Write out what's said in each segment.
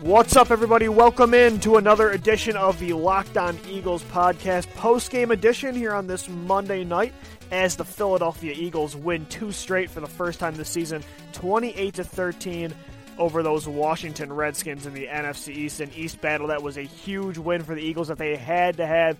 What's up, everybody? Welcome in to another edition of the Locked On Eagles podcast, post game edition here on this Monday night. As the Philadelphia Eagles win two straight for the first time this season, 28 to 13 over those Washington Redskins in the NFC East and East battle. That was a huge win for the Eagles that they had to have.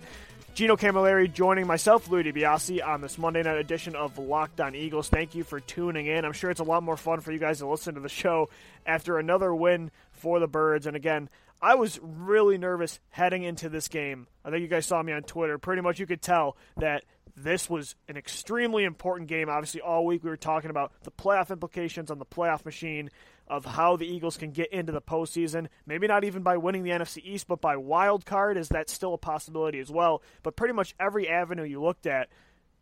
Gino Camilleri joining myself, Louis DiBiase, on this Monday night edition of Locked On Eagles. Thank you for tuning in. I'm sure it's a lot more fun for you guys to listen to the show after another win for the Birds. And again, I was really nervous heading into this game. I think you guys saw me on Twitter. Pretty much you could tell that this was an extremely important game. Obviously, all week we were talking about the playoff implications on the playoff machine of how the Eagles can get into the postseason. Maybe not even by winning the NFC East, but by wild card. Is that still a possibility as well? But pretty much every avenue you looked at,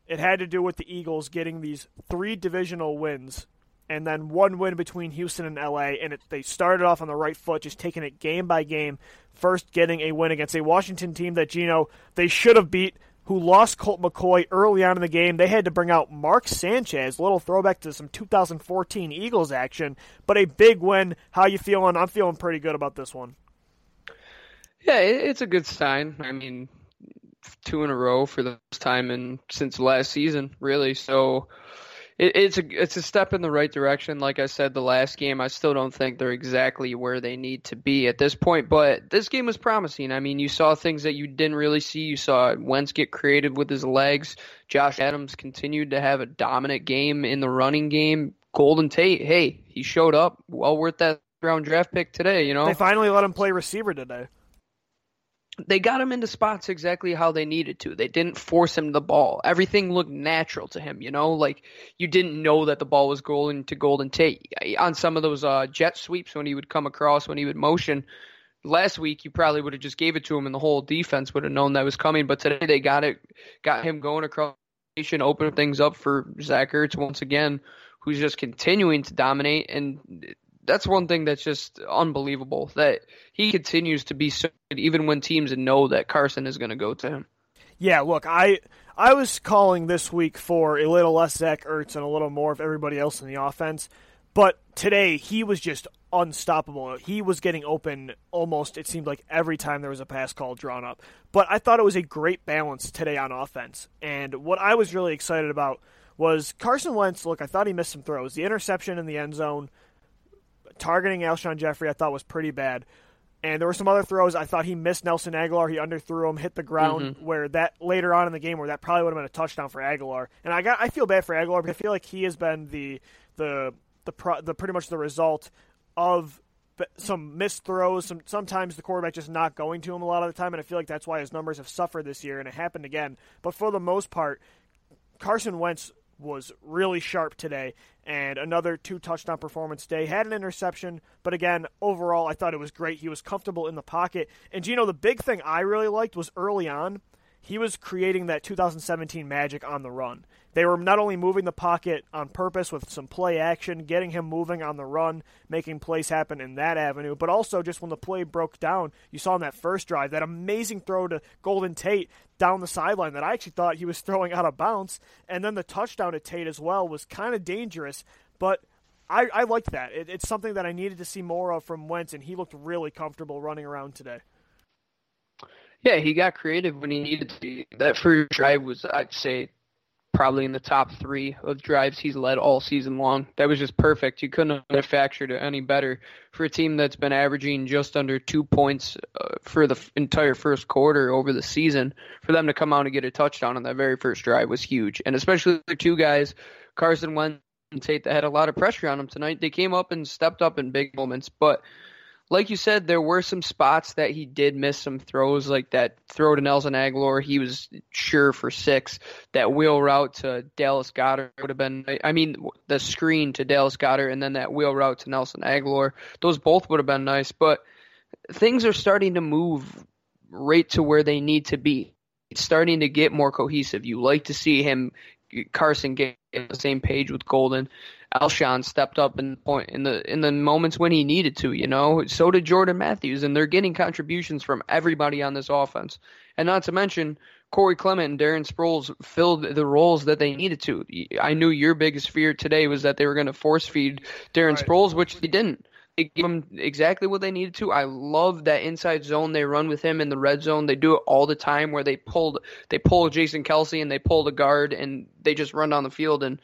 it had to do with the Eagles getting these three divisional wins and then one win between Houston and LA. And it, they started off on the right foot, just taking it game by game. First, getting a win against a Washington team that Gino they should have beat who lost Colt McCoy early on in the game. They had to bring out Mark Sanchez, little throwback to some 2014 Eagles action, but a big win. How you feeling? I'm feeling pretty good about this one. Yeah, it's a good sign. I mean, two in a row for the first time in since last season, really. So it, it's a it's a step in the right direction. Like I said, the last game, I still don't think they're exactly where they need to be at this point. But this game was promising. I mean, you saw things that you didn't really see. You saw Wentz get creative with his legs. Josh Adams continued to have a dominant game in the running game. Golden Tate, hey, he showed up. Well worth that round draft pick today. You know, they finally let him play receiver today they got him into spots exactly how they needed to. They didn't force him the ball. Everything looked natural to him, you know, like you didn't know that the ball was going to Golden Tate. On some of those uh, jet sweeps when he would come across, when he would motion, last week you probably would have just gave it to him and the whole defense would have known that was coming. But today they got it, got him going across the nation, opened things up for Zach Ertz once again, who's just continuing to dominate. And that's one thing that's just unbelievable that he continues to be so good even when teams know that Carson is going to go to him. Yeah, look, I I was calling this week for a little less Zach Ertz and a little more of everybody else in the offense, but today he was just unstoppable. He was getting open almost it seemed like every time there was a pass call drawn up. But I thought it was a great balance today on offense. And what I was really excited about was Carson Wentz, look, I thought he missed some throws. The interception in the end zone targeting Alshon Jeffery, I thought was pretty bad. And there were some other throws I thought he missed Nelson Agholor. He underthrew him, hit the ground mm-hmm. where that later on in the game where that probably would have been a touchdown for Agholor. And I got I feel bad for Agholor because I feel like he has been the the the, the, the pretty much the result of some missed throws, some sometimes the quarterback just not going to him a lot of the time, and I feel like that's why his numbers have suffered this year, and it happened again. But for the most part, Carson Wentz was really sharp today, and another two touchdown performance day. Had an interception, but again, overall, I thought it was great. He was comfortable in the pocket. And, you know, the big thing I really liked was early on, he was creating that 2017 magic on the run. They were not only moving the pocket on purpose with some play action, getting him moving on the run, making plays happen in that avenue, but also just when the play broke down, you saw in that first drive that amazing throw to Golden Tate down the sideline that I actually thought he was throwing out of bounds, and then the touchdown to Tate as well was kind of dangerous, but I, I liked that. It, it's something that I needed to see more of from Wentz, and he looked really comfortable running around today. Yeah, he got creative when he needed to. That first drive was, I'd say, probably in the top three of drives he's led all season long. That was just perfect. You couldn't have manufactured it any better for a team that's been averaging just under two points uh, for the entire first quarter over the season. For them to come out and get a touchdown on that very first drive was huge, and especially the two guys, Carson Wentz and Tate, that had a lot of pressure on them tonight. They came up and stepped up in big moments, but like you said, there were some spots that he did miss some throws, like that throw to Nelson Agholor. He was sure for six. That wheel route to Dallas Goedert would have been, I mean, the screen to Dallas Goedert and then that wheel route to Nelson Agholor. Those both would have been nice, but things are starting to move right to where they need to be. It's starting to get more cohesive. You like to see him, Carson, get on the same page with Golden. Alshon stepped up in point in the in the moments when he needed to. You know, so did Jordan Matthews, and they're getting contributions from everybody on this offense. And not to mention Corey Clement and Darren Sproles filled the roles that they needed to. I knew your biggest fear today was that they were going to force feed Darren right. Sproles, which they didn't. They gave him exactly what they needed to. I love that inside zone they run with him in the red zone. They do it all the time where they pulled they pull Jason Kelce and they pull the guard and they just run down the field and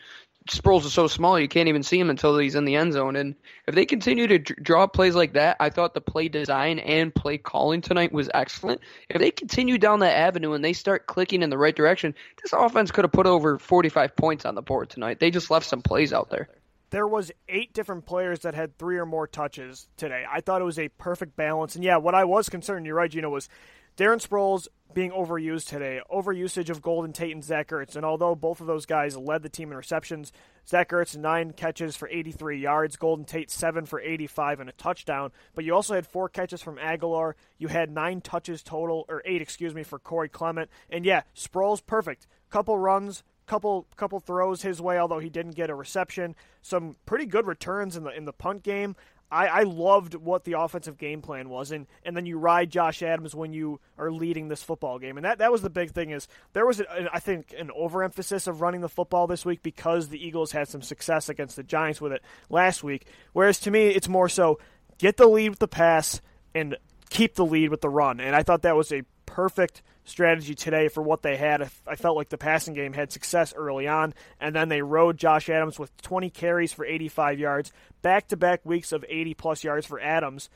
Sproles is so small you can't even see him until he's in the end zone. And if they continue to draw plays like that, I thought the play design and play calling tonight was excellent. If they continue down that avenue and they start clicking in the right direction, this offense could have put over 45 points on the board tonight. They just left some plays out there. There was eight different players that had three or more touches today. I thought it was a perfect balance. And yeah, what I was concerned, you're right, Gino, was Darren Sproles being overused today, overusage of Golden Tate and Zach Ertz. And although both of those guys led the team in receptions, Zach Ertz nine catches for 83 yards, Golden Tate seven for 85 and a touchdown. But you also had four catches from Agholor. You had nine touches total, or eight, excuse me, for Corey Clement. And yeah, Sproles perfect. Couple runs, couple couple throws his way, although he didn't get a reception. Some pretty good returns in the in the punt game. I, I loved what the offensive game plan was, and, and then you ride Josh Adams when you are leading this football game, and that, that was the big thing. Is there was I think an overemphasis of running the football this week because the Eagles had some success against the Giants with it last week. Whereas to me, it's more so get the lead with the pass and keep the lead with the run, and I thought that was a perfect strategy today for what they had. I felt like the passing game had success early on, and then they rode Josh Adams with 20 carries for 85 yards, back to back weeks of 80 plus yards for Adams.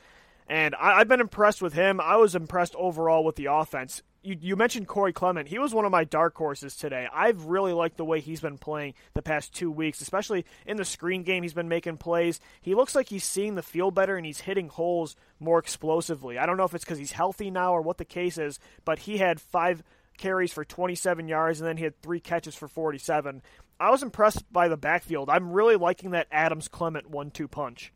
And I, have been impressed with him. I was impressed overall with the offense you, you mentioned Corey Clement. He was one of my dark horses today. I've really liked the way he's been playing the past two weeks, especially in the screen game. He's been making plays. He looks like he's seeing the field better and he's hitting holes more explosively. I don't know if it's because he's healthy now or what the case is, but he had five carries for 27 yards and then he had three catches for 47. I was impressed by the backfield. I'm really liking that Adams Clement one two punch.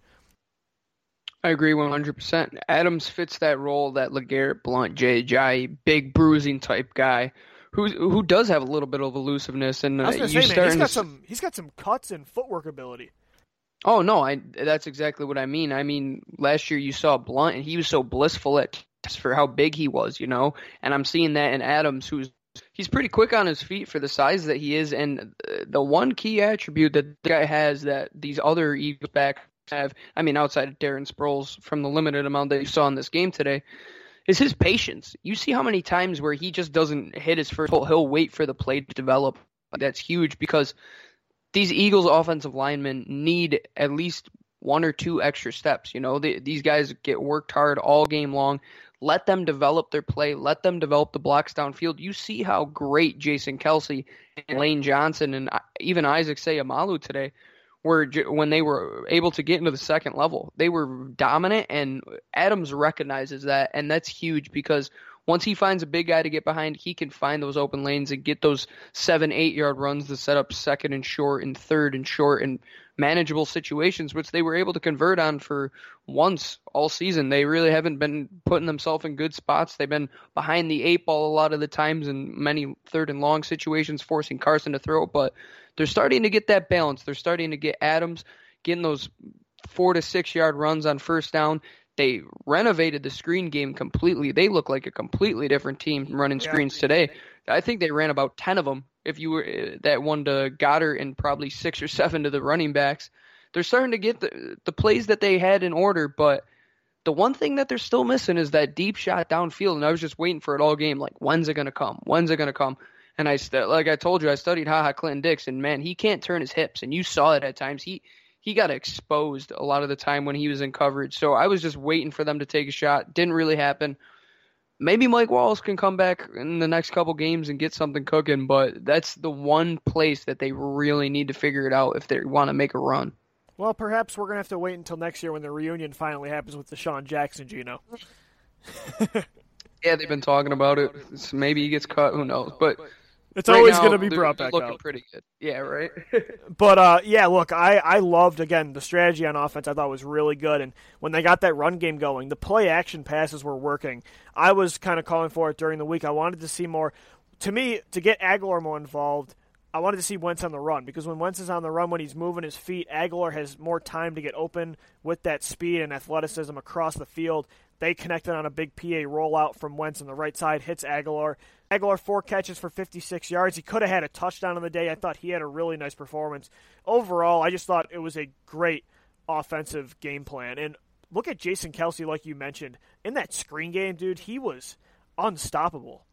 I agree 100%. Adams fits that role, that LeGarrette Blunt, Ajayi, big bruising type guy who who does have a little bit of elusiveness. And uh, I was say, man, he's got some he's got some cuts and footwork ability. Oh no, I that's exactly what I mean. I mean, last year you saw Blunt, and he was so blissful at for how big he was, you know. And I'm seeing that in Adams, who's he's pretty quick on his feet for the size that he is. And uh, the one key attribute that the guy has that these other Eagles back have, I mean, outside of Darren Sproles from the limited amount that you saw in this game today, is his patience. You see how many times where he just doesn't hit his first hole. he'll wait for the play to develop. That's huge because these Eagles offensive linemen need at least one or two extra steps. You know, they, these guys get worked hard all game long. Let them develop their play. Let them develop the blocks downfield. You see how great Jason Kelce and Lane Johnson and uh, even Isaac Seumalo today were when they were able to get into the second level. They were dominant, and Adams recognizes that, and that's huge because once he finds a big guy to get behind, he can find those open lanes and get those seven, eight yard runs to set up second and short and third and short and manageable situations, which they were able to convert on for once all season. They really haven't been putting themselves in good spots. They've been behind the eight ball a lot of the times in many third and long situations, forcing Carson to throw. But they're starting to get that balance. They're starting to get Adams getting those four to six yard runs on first down. They renovated the screen game completely. They look like a completely different team running screens today. I think they ran about ten of them. If you were uh, that one to Goedert and probably six or seven to the running backs, they're starting to get the the plays that they had in order. But the one thing that they're still missing is that deep shot downfield. And I was just waiting for it all game. Like when's it gonna come? When's it gonna come? And I st- like I told you, I studied Ha Ha Clinton-Dix, and man, he can't turn his hips, and you saw it at times. He he got exposed a lot of the time when he was in coverage. So I was just waiting for them to take a shot. Didn't really happen. Maybe Mike Wallace can come back in the next couple games and get something cooking, but that's the one place that they really need to figure it out if they want to make a run. Well, perhaps we're gonna have to wait until next year when the reunion finally happens with DeSean Jackson, Gino. yeah, they've been talking about it. maybe he gets cut. Who knows? But it's right always going to be brought back looking out. pretty good. Yeah, right. but uh, yeah, look, I I loved again the strategy on offense. I thought was really good, and when they got that run game going, the play action passes were working. I was kind of calling for it during the week. I wanted to see more. To me, to get Agholor more involved, I wanted to see Wentz on the run because when Wentz is on the run, when he's moving his feet, Agholor has more time to get open with that speed and athleticism across the field. They connected on a big PA rollout from Wentz on the right side, hits Agholor. Agholor four catches for 56 yards. He could have had a touchdown on the day. I thought he had a really nice performance. Overall, I just thought it was a great offensive game plan. And look at Jason Kelce, like you mentioned in that screen game, dude. He was unstoppable.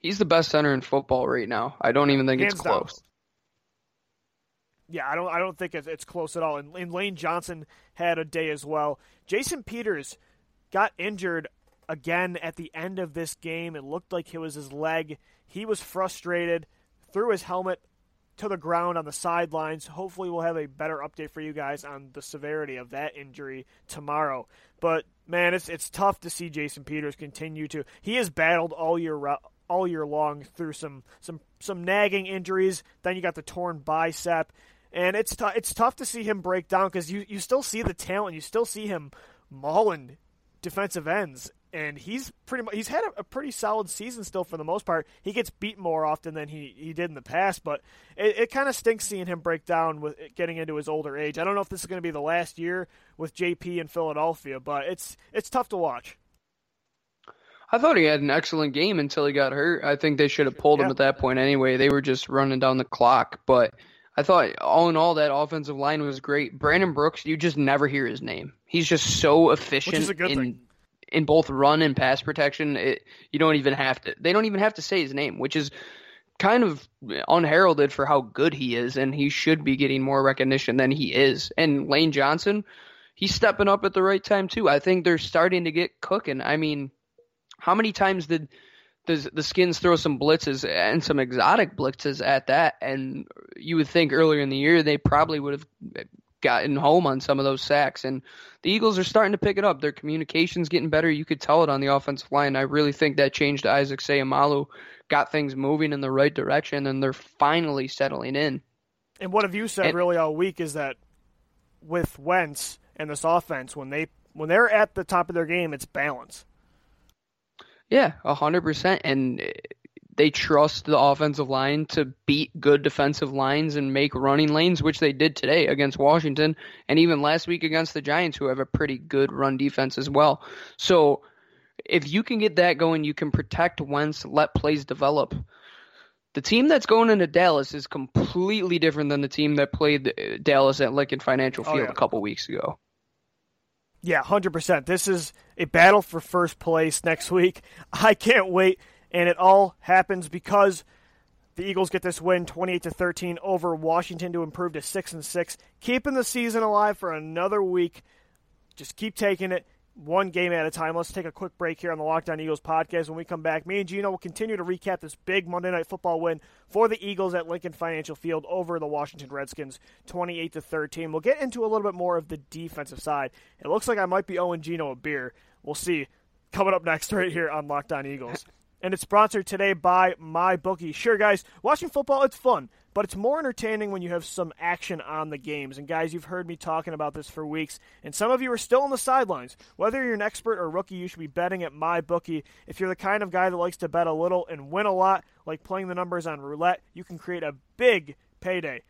He's the best center in football right now. I don't even think Hands it's close. Down. Yeah, I don't. I don't think it's, close at all. And, and Lane Johnson had a day as well. Jason Peters got injured again at the end of this game. It looked like it was his leg. He was frustrated, threw his helmet to the ground on the sidelines. Hopefully, we'll have a better update for you guys on the severity of that injury tomorrow. But man, it's it's tough to see Jason Peters continue to. He has battled all year all year long through some some some nagging injuries. Then you got the torn bicep, and it's t- it's tough to see him break down because you you still see the talent, you still see him mauling defensive ends, and he's pretty much he's had a, a, pretty solid season still for the most part. He gets beat more often than he, he did in the past, but it, it kind of stinks seeing him break down with getting into his older age. I don't know if this is going to be the last year with JP in Philadelphia, but it's it's tough to watch. I thought he had an excellent game until he got hurt. I think they should have pulled him at that point anyway. They were just running down the clock, but I thought all in all that offensive line was great. Brandon Brooks, you just never hear his name. He's just so efficient in thing in both run and pass protection, it, you don't even have to. They don't even have to say his name, which is kind of unheralded for how good he is, and he should be getting more recognition than he is. And Lane Johnson, he's stepping up at the right time too. I think they're starting to get cooking. I mean, how many times did the the Skins throw some blitzes and some exotic blitzes at that? And you would think earlier in the year they probably would have gotten home on some of those sacks. And the Eagles are starting to pick it up. Their communication's getting better. You could tell it on the offensive line. I really think that changed Isaac Seumalo, got things moving in the right direction, and they're finally settling in. And what have you said and, really all week is that with Wentz and this offense, when they when they're at the top of their game, it's balance. Yeah, a hundred percent. And they trust the offensive line to beat good defensive lines and make running lanes, which they did today against Washington and even last week against the Giants, who have a pretty good run defense as well. So if you can get that going, you can protect Wentz, let plays develop. The team that's going into Dallas is completely different than the team that played uh, Dallas at Lincoln Financial oh, Field oh, yeah. a couple weeks ago. Yeah, 100%. This is a battle for first place next week. I can't wait and it all happens because the Eagles get this win 28 to 13 over Washington to improve to 6 and 6, keeping the season alive for another week. Just keep taking it one game at a time. Let's take a quick break here on the Locked On Eagles podcast. When we come back, me and Gino will continue to recap this big Monday Night Football win for the Eagles at Lincoln Financial Field over the Washington Redskins, 28 to 13. We'll get into a little bit more of the defensive side. It looks like I might be owing Gino a beer. We'll see. Coming up next, right here on Locked On Eagles and it's sponsored today by MyBookie. Sure, guys, watching football, it's fun, but it's more entertaining when you have some action on the games. And, guys, you've heard me talking about this for weeks, and some of you are still on the sidelines. Whether you're an expert or rookie, you should be betting at MyBookie. If you're the kind of guy that likes to bet a little and win a lot, like playing the numbers on roulette, you can create a big payday.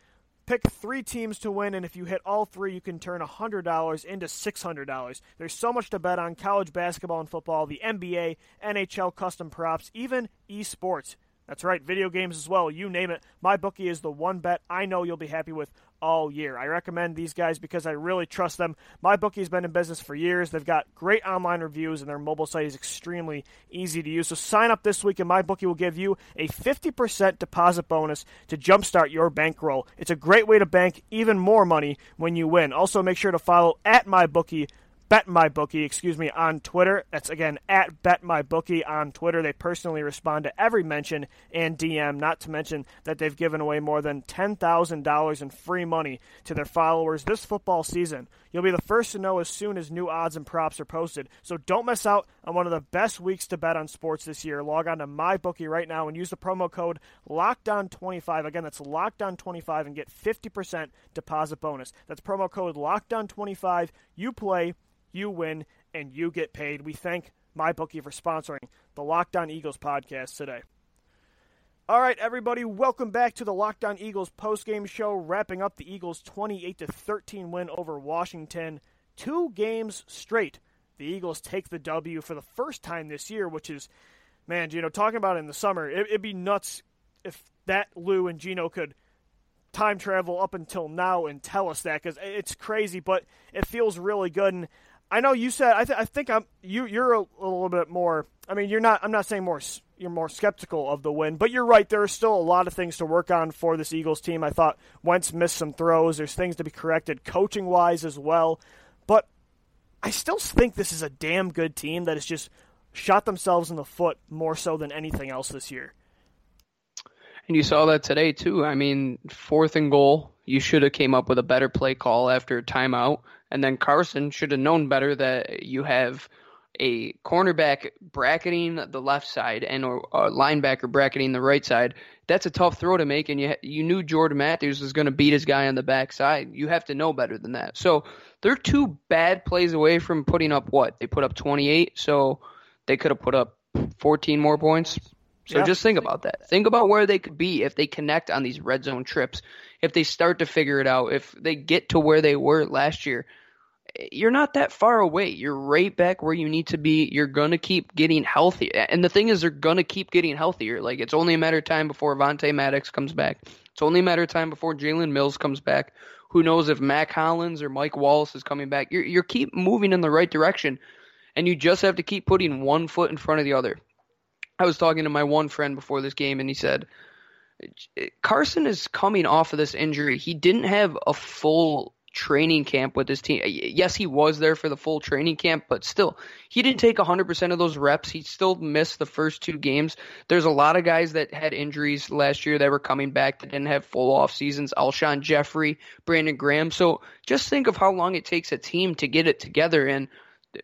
Pick three teams to win, and if you hit all three, you can turn $100 into $600. There's so much to bet on college basketball and football, the NBA, NHL custom props, even esports. That's right, video games as well. You name it. My bookie is the one bet I know you'll be happy with all year. I recommend these guys because I really trust them. My bookie's been in business for years. They've got great online reviews and their mobile site is extremely easy to use. So sign up this week and my bookie will give you a 50% deposit bonus to jumpstart your bankroll. It's a great way to bank even more money when you win. Also make sure to follow at my bookie BetMyBookie, excuse me, on Twitter. That's again at BetMyBookie on Twitter. They personally respond to every mention and DM, not to mention that they've given away more than $10,000 in free money to their followers this football season. You'll be the first to know as soon as new odds and props are posted. So don't miss out on one of the best weeks to bet on sports this year. Log on to MyBookie right now and use the promo code LOCKDOWN25. Again, that's LOCKDOWN25 and get 50% deposit bonus. That's promo code LOCKDOWN25. You play you win, and you get paid. We thank MyBookie for sponsoring the Locked On Eagles podcast today. All right, everybody, welcome back to the Locked On Eagles postgame show, wrapping up the Eagles' 28 13 win over Washington. Two games straight. The Eagles take the W for the first time this year, which is, man, you know, talking about in the summer, it, it'd be nuts if that Lou and Gino could time travel up until now and tell us that because it's crazy, but it feels really good. And I know you said I, th- I think I'm you you're a, little bit more. I mean, you're not. I'm not saying more. You're more skeptical of the win, but you're right. There are still a lot of things to work on for this Eagles team. I thought Wentz missed some throws. There's things to be corrected, coaching wise as well. But I still think this is a damn good team that has just shot themselves in the foot more so than anything else this year. And you saw that today too. I mean, fourth and goal, you should have came up with a better play call after a timeout, and then Carson should have known better that you have a cornerback bracketing the left side and a linebacker bracketing the right side. That's a tough throw to make, and you you knew Jordan Matthews was going to beat his guy on the backside. You have to know better than that. So they're two bad plays away from putting up what they put up 28. So they could have put up 14 more points. So yeah. just think about that. Think about where they could be if they connect on these red zone trips. If they start to figure it out, if they get to where they were last year, you're not that far away. You're right back where you need to be. You're going to keep getting healthy. And the thing is, they're going to keep getting healthier. Like, it's only a matter of time before Avonte Maddox comes back. It's only a matter of time before Jalen Mills comes back. Who knows if Mack Hollins or Mike Wallace is coming back? You're, you're keep moving in the right direction. And you just have to keep putting one foot in front of the other. I was talking to my one friend before this game, and he said, Carson is coming off of this injury. He didn't have a full training camp with his team. Yes, he was there for the full training camp, but still, he didn't take 100% of those reps. He still missed the first two games. There's a lot of guys that had injuries last year that were coming back that didn't have full off seasons. Alshon Jeffery, Brandon Graham. So just think of how long it takes a team to get it together. And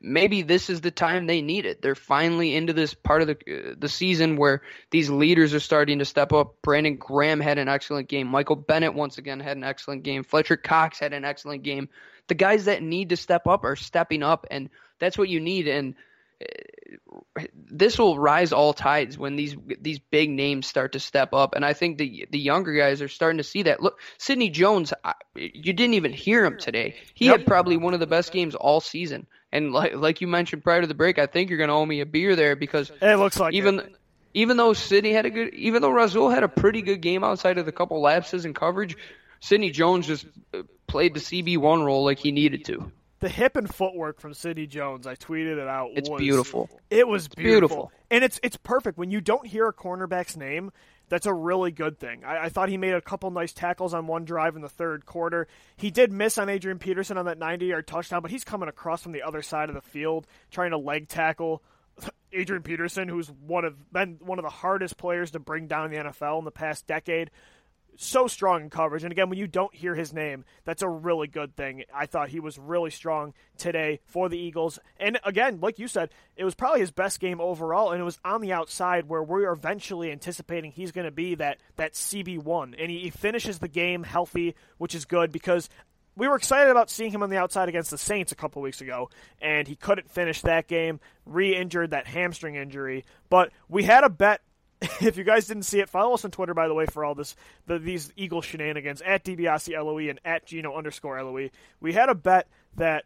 maybe this is the time they need it. They're finally into this part of the the season where these leaders are starting to step up. Brandon Graham had an excellent game. Michael Bennett once again had an excellent game. Fletcher Cox had an excellent game. The guys that need to step up are stepping up, and that's what you need. And uh, this will rise all tides when these these big names start to step up. And I think the the younger guys are starting to see that. Look, Sidney Jones, you didn't even hear him today. He had probably one of the best games all season. And like like you mentioned prior to the break, I think you're going to owe me a beer there because it looks like even it. even though Sidney had a good, even though Rasul had a pretty good game outside of the couple lapses in coverage, Sidney Jones just uh, played the CB one role like he needed to. The hip and footwork from Sidney Jones, I tweeted it out. It's was, beautiful. It was beautiful. beautiful, and it's it's perfect when you don't hear a cornerback's name that's a really good thing. I, I, thought he made a couple nice tackles on one drive in the third quarter. He did miss on Adrian Peterson on that 90 yard touchdown, but he's coming across from the other side of the field trying to leg tackle Adrian Peterson, who's one of been one of the hardest players to bring down in the NFL in the past decade so strong in coverage. And again, when you don't hear his name, that's a really good thing. I thought he was really strong today for the Eagles. And again, like you said, it was probably his best game overall, and it was on the outside where we are eventually anticipating he's going to be that, that CB1. And he, he finishes the game healthy, which is good because we were excited about seeing him on the outside against the Saints a couple weeks ago, and he couldn't finish that game, re injured that hamstring injury. But we had a bet if you guys didn't see it, follow us on Twitter, by the way, for all this the, these Eagle shenanigans at DiBiase LOE and at Gino underscore LOE. We had a bet that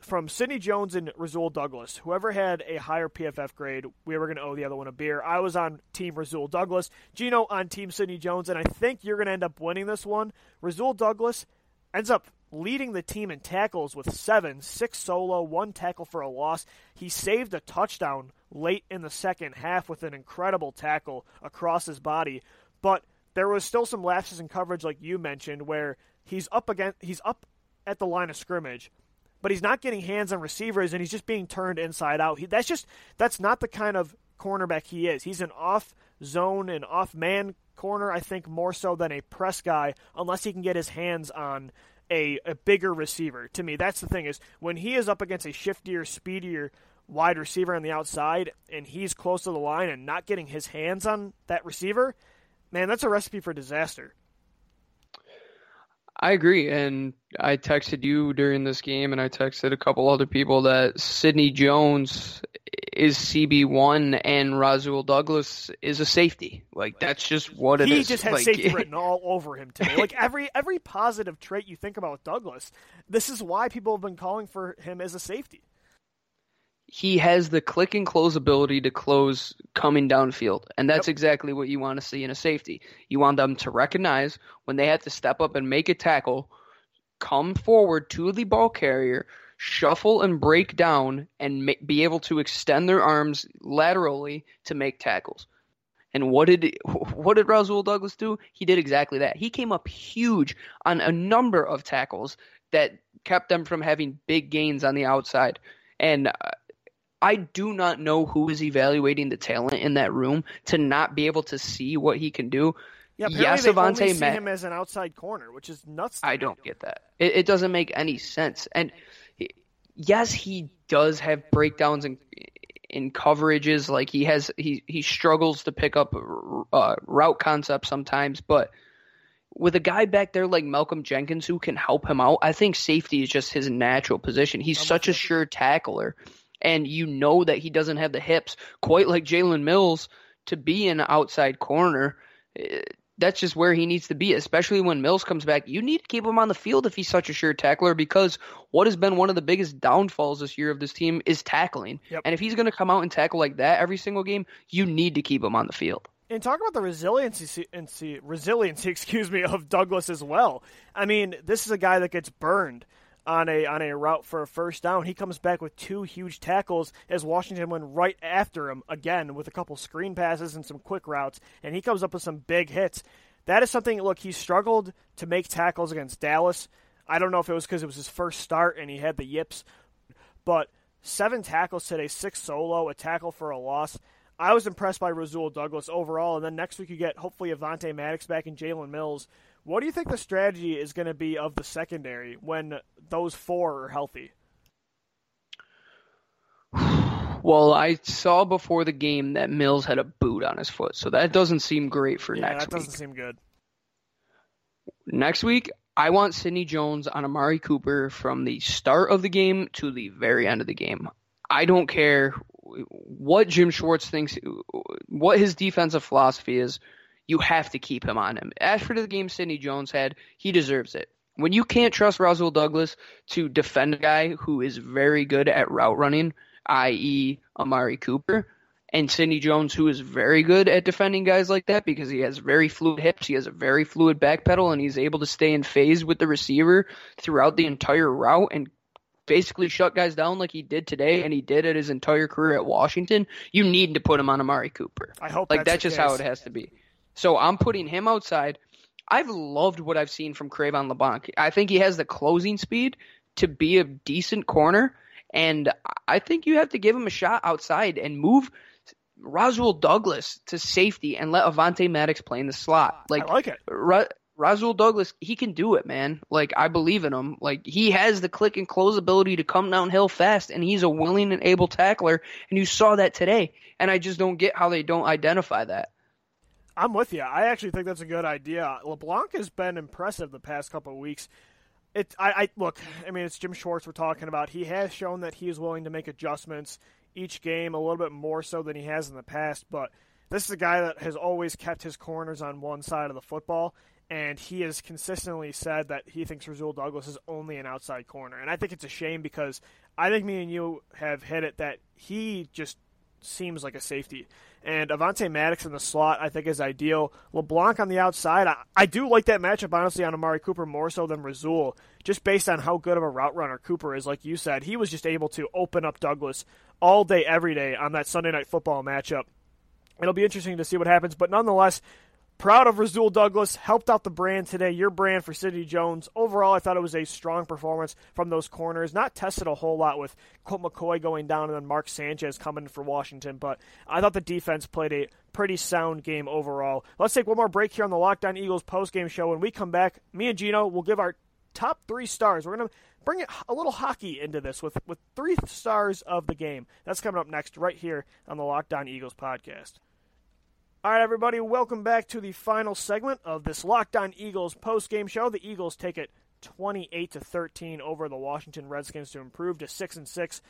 from Sidney Jones and Rasul Douglas, whoever had a higher PFF grade, we were going to owe the other one a beer. I was on Team Rasul Douglas, Gino on Team Sidney Jones, and I think you're going to end up winning this one. Rasul Douglas ends up leading the team in tackles with seven, six solo, one tackle for a loss. He saved a touchdown late in the second half with an incredible tackle across his body, but there was still some lapses in coverage, like you mentioned, where he's up against he's up at the line of scrimmage, but he's not getting hands on receivers, and he's just being turned inside out. He, that's just that's not the kind of cornerback he is. He's an off zone and off man corner, I think, more so than a press guy, unless he can get his hands on a, a bigger receiver. To me, that's the thing is when he is up against a shiftier, speedier wide receiver on the outside and he's close to the line and not getting his hands on that receiver, man, that's a recipe for disaster. I agree, and I texted you during this game, and I texted a couple other people that Sidney Jones is CB one and Rasul Douglas is a safety. Like that's just what it he is. just has like, safety written all over him today. Like every every positive trait you think about with Douglas, this is why people have been calling for him as a safety. he has the click and close ability to close coming downfield. And that's yep. exactly what you want to see in a safety. You want them to recognize when they have to step up and make a tackle, come forward to the ball carrier, shuffle and break down, and ma- be able to extend their arms laterally to make tackles. And what did what did Rasul Douglas do? He did exactly that. He came up huge on a number of tackles that kept them from having big gains on the outside. And uh, I do not know who is evaluating the talent in that room to not be able to see what he can do. Yeah, yes, only see him as an outside corner, which is nuts. I don't get that. It, it, doesn't make any sense. And yes, he does have breakdowns in in coverages. Like he has, he he struggles to pick up uh, route concepts sometimes. But with a guy back there like Malcolm Jenkins who can help him out, I think safety is just his natural position. He's such a sure tackler and you know that he doesn't have the hips quite like Jalen Mills to be an outside corner. That's just where he needs to be, especially when Mills comes back. You need to keep him on the field if he's such a sure tackler because what has been one of the biggest downfalls this year of this team is tackling. Yep. And if he's going to come out and tackle like that every single game, you need to keep him on the field. And talk about the resiliency, resiliency, excuse me, of Douglas as well. I mean, this is a guy that gets burned on a on a route for a first down. He comes back with two huge tackles as Washington went right after him again with a couple screen passes and some quick routes, and he comes up with some big hits. That is something. Look, he struggled to make tackles against Dallas. I don't know if it was because it was his first start and he had the yips, but seven tackles today, six solo, a tackle for a loss. I was impressed by Rasul Douglas overall, and then next week you get hopefully Avonte Maddox back and Jalen Mills what do you think the strategy is going to be of the secondary when those four are healthy? Well, I saw before the game that Mills had a boot on his foot, so that doesn't seem great for yeah, next week. that doesn't seem good. Next week, I want Sidney Jones on Amari Cooper from the start of the game to the very end of the game. I don't care what Jim Schwartz thinks, what his defensive philosophy is you have to keep him on him. As for the game Sidney Jones had, he deserves it. When you can't trust Rasul Douglas to defend a guy who is very good at route running, i.e., Amari Cooper, and Sidney Jones, who is very good at defending guys like that because he has very fluid hips, he has a very fluid back pedal, and he's able to stay in phase with the receiver throughout the entire route and basically shut guys down like he did today and he did at his entire career at Washington, you need to put him on Amari Cooper. I hope like that's, that's just case. how it has to be. So I'm putting him outside. I've loved what I've seen from Cre'Von LeBlanc. I think he has the closing speed to be a decent corner, and I think you have to give him a shot outside and move Rasul Douglas to safety and let Avonte Maddox play in the slot. Like, I like it. Rasul Douglas, he can do it, man. Like I believe in him. Like he has the click and close ability to come downhill fast, and he's a willing and able tackler. And you saw that today. And I just don't get how they don't identify that. I'm with you. I actually think that's a good idea. LeBlanc has been impressive the past couple of weeks. It, I, I look. I mean, it's Jim Schwartz we're talking about. He has shown that he is willing to make adjustments each game, a little bit more so than he has in the past. But this is a guy that has always kept his corners on one side of the football, and he has consistently said that he thinks Rasul Douglas is only an outside corner. And I think it's a shame because I think me and you have hit it that he just seems like a safety. And Avonte Maddox in the slot, I think, is ideal. LeBlanc on the outside, I, I do like that matchup, honestly, on Amari Cooper more so than Rasul, just based on how good of a route runner Cooper is. Like you said, he was just able to open up Douglas all day, every day on that Sunday night football matchup. It'll be interesting to see what happens, but nonetheless, Proud of Rasul Douglas, helped out the brand today, your brand for Sidney Jones. Overall, I thought it was a strong performance from those corners. Not tested a whole lot with Colt McCoy going down and then Mark Sanchez coming for Washington, but I thought the defense played a pretty sound game overall. Let's take one more break here on the Locked On Eagles post-game show. When we come back, me and Gino will give our top three stars. We're going to bring a little hockey into this with, with three stars of the game. That's coming up next right here on the Locked On Eagles podcast. All right, everybody, welcome back to the final segment of this Locked On Eagles post-game show. The Eagles take it 28 to 13 over the Washington Redskins to improve to 6 and 6.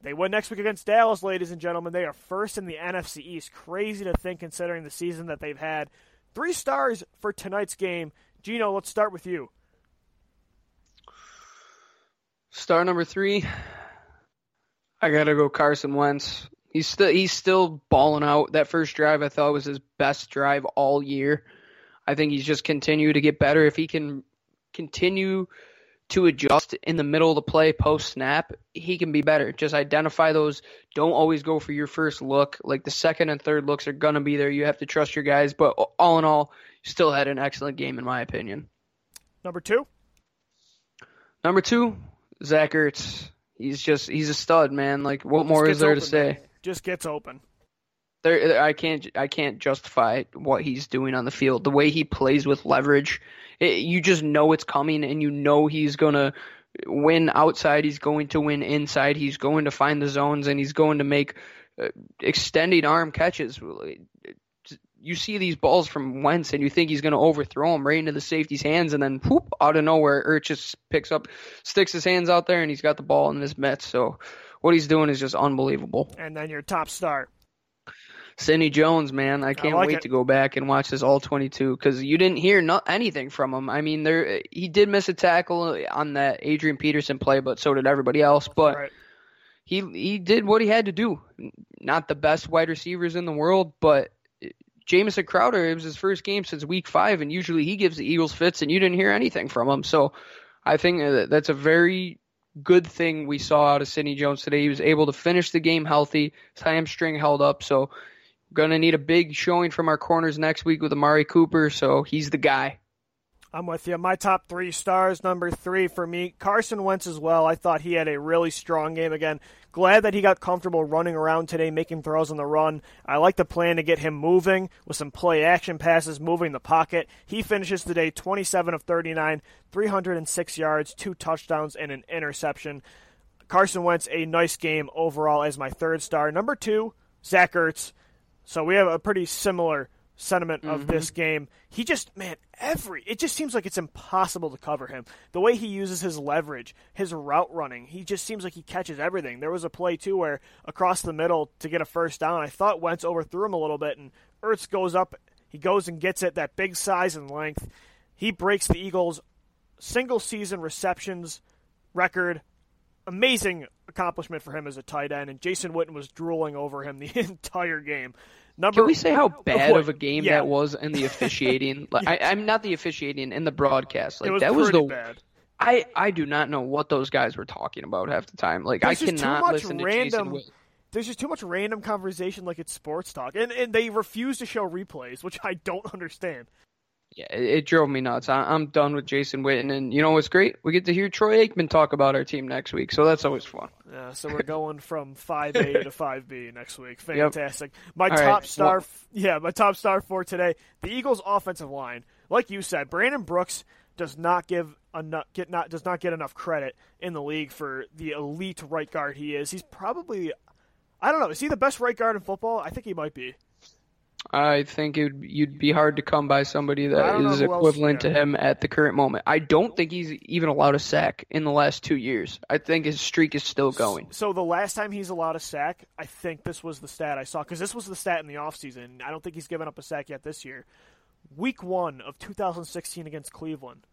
They win next week against Dallas, ladies and gentlemen. They are first in the NFC East. Crazy to think considering the season that they've had. 3 stars for tonight's game. Gino, let's start with you. Star number 3 I gotta go Carson Wentz. He's still he's still balling out. That first drive I thought was his best drive all year. I think he's just continue to get better. If he can continue to adjust in the middle of the play post snap, he can be better. Just identify those. Don't always go for your first look. Like the second and third looks are gonna be there. You have to trust your guys. But all in all, still had an excellent game in my opinion. Number two. Number two, Zach Ertz. He's just he's a stud, man. Like what more is there open, to say? Man. Just gets open. There, I can't I can't justify what he's doing on the field. The way he plays with leverage, it, you just know it's coming, and you know he's gonna win outside. He's going to win inside. He's going to find the zones, and he's going to make uh, extending arm catches you see these balls from Wentz and you think he's going to overthrow him right into the safety's hands, and then poop out of nowhere, Ertz just picks up, sticks his hands out there, and he's got the ball in his mitts. So what he's doing is just unbelievable. And then your top star. Sidney Jones, man, I can't I like wait it. to go back and watch this all 22 because you didn't hear no, anything from him. I mean, there he did miss a tackle on that Adrian Peterson play, but so did everybody else. But Right. he he did what he had to do. Not the best wide receivers in the world, but Jamison Crowder, it was his first game since week five, and usually he gives the Eagles fits, and you didn't hear anything from him. So I think that's a very good thing we saw out of Sidney Jones today. He was able to finish the game healthy, his hamstring held up. So going to need a big showing from our corners next week with Amari Cooper. So he's the guy. I'm with you. My top three stars. Number three for me, Carson Wentz as well. I thought he had a really strong game again. Glad that he got comfortable running around today, making throws on the run. I like the plan to get him moving with some play action passes, moving the pocket. He finishes today 27 of 39, 306 yards, two touchdowns, and an interception. Carson Wentz, a nice game overall as my third star. Number two, Zach Ertz. So we have a pretty similar sentiment of this mm-hmm. game. He just, man, every it just seems like it's impossible to cover him. The way he uses his leverage, his route running, he just seems like he catches everything. There was a play too where across the middle to get a first down, I thought Wentz overthrew him a little bit, and Ertz goes up, he goes and gets it. That big size and length, he breaks the Eagles' single season receptions record amazing accomplishment for him as a tight end, and Jason Witten was drooling over him the entire game. Number, Can we say how bad of a game Yeah. that was in the officiating? Like, I, I'm not the officiating in the broadcast. Like was that was the bad. I I do not know what those guys were talking about half the time. Like There's I cannot listen to random- Jason. Witten. There's just too much random conversation like it's sports talk, and and they refuse to show replays, which I don't understand. Yeah, it, it drove me nuts. I, I'm done with Jason Witten, and you know what's great? We get to hear Troy Aikman talk about our team next week, so that's always fun. Yeah, so we're going from five A to five B next week. Fantastic. My All top right. star, Well- yeah, my top star for today, the Eagles' offensive line. Like you said, Brandon Brooks does not give enough get not does not get enough credit in the league for the elite right guard he is. He's probably, I don't know, is he the best right guard in football? I think he might be. I think it would, you'd be hard to come by somebody that is equivalent to him at the current moment. I don't think he's even allowed a sack in the last two years. I think his streak is still going. So the last time he's allowed a sack, I think this was the stat I saw because this was the stat in the offseason. I don't think he's given up a sack yet this year. Week one of 2016 against Cleveland.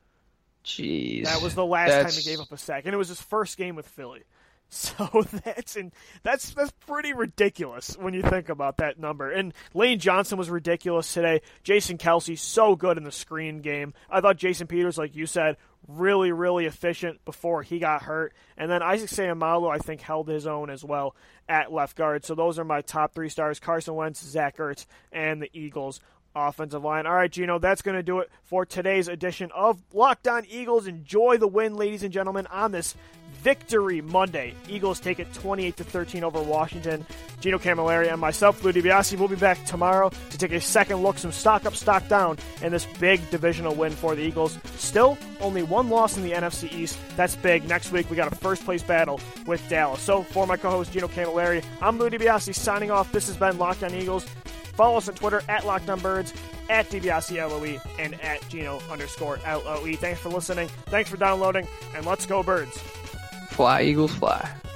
Jeez, That was the last time he gave up a sack, and it was his first game with Philly. So that's in, that's that's pretty ridiculous when you think about that number. And Lane Johnson was ridiculous today. Jason Kelce so good in the screen game. I thought Jason Peters, like you said, really really efficient before he got hurt. And then Isaac Seumalo, I think, held his own as well at left guard. So those are my top three stars: Carson Wentz, Zach Ertz, and the Eagles offensive line. All right, Gino, that's going to do it for today's edition of Locked On Eagles. Enjoy the win, ladies and gentlemen, on this Victory Monday. Eagles take it 28 to 13 over Washington. Gino Camilleri and myself, Lou DiBiase, will be back tomorrow to take a second look, some stock up, stock down, in this big divisional win for the Eagles. Still, only one loss in the NFC East. That's big. Next week, we got a first place battle with Dallas. So, for my co host, Gino Camilleri, I'm Lou DiBiase signing off. This has been Locked On Eagles. Follow us on Twitter at Locked On Birds, at DiBiase LOE, and at Gino underscore LOE. Thanks for listening. Thanks for downloading, and let's go, Birds. Fly Eagles fly.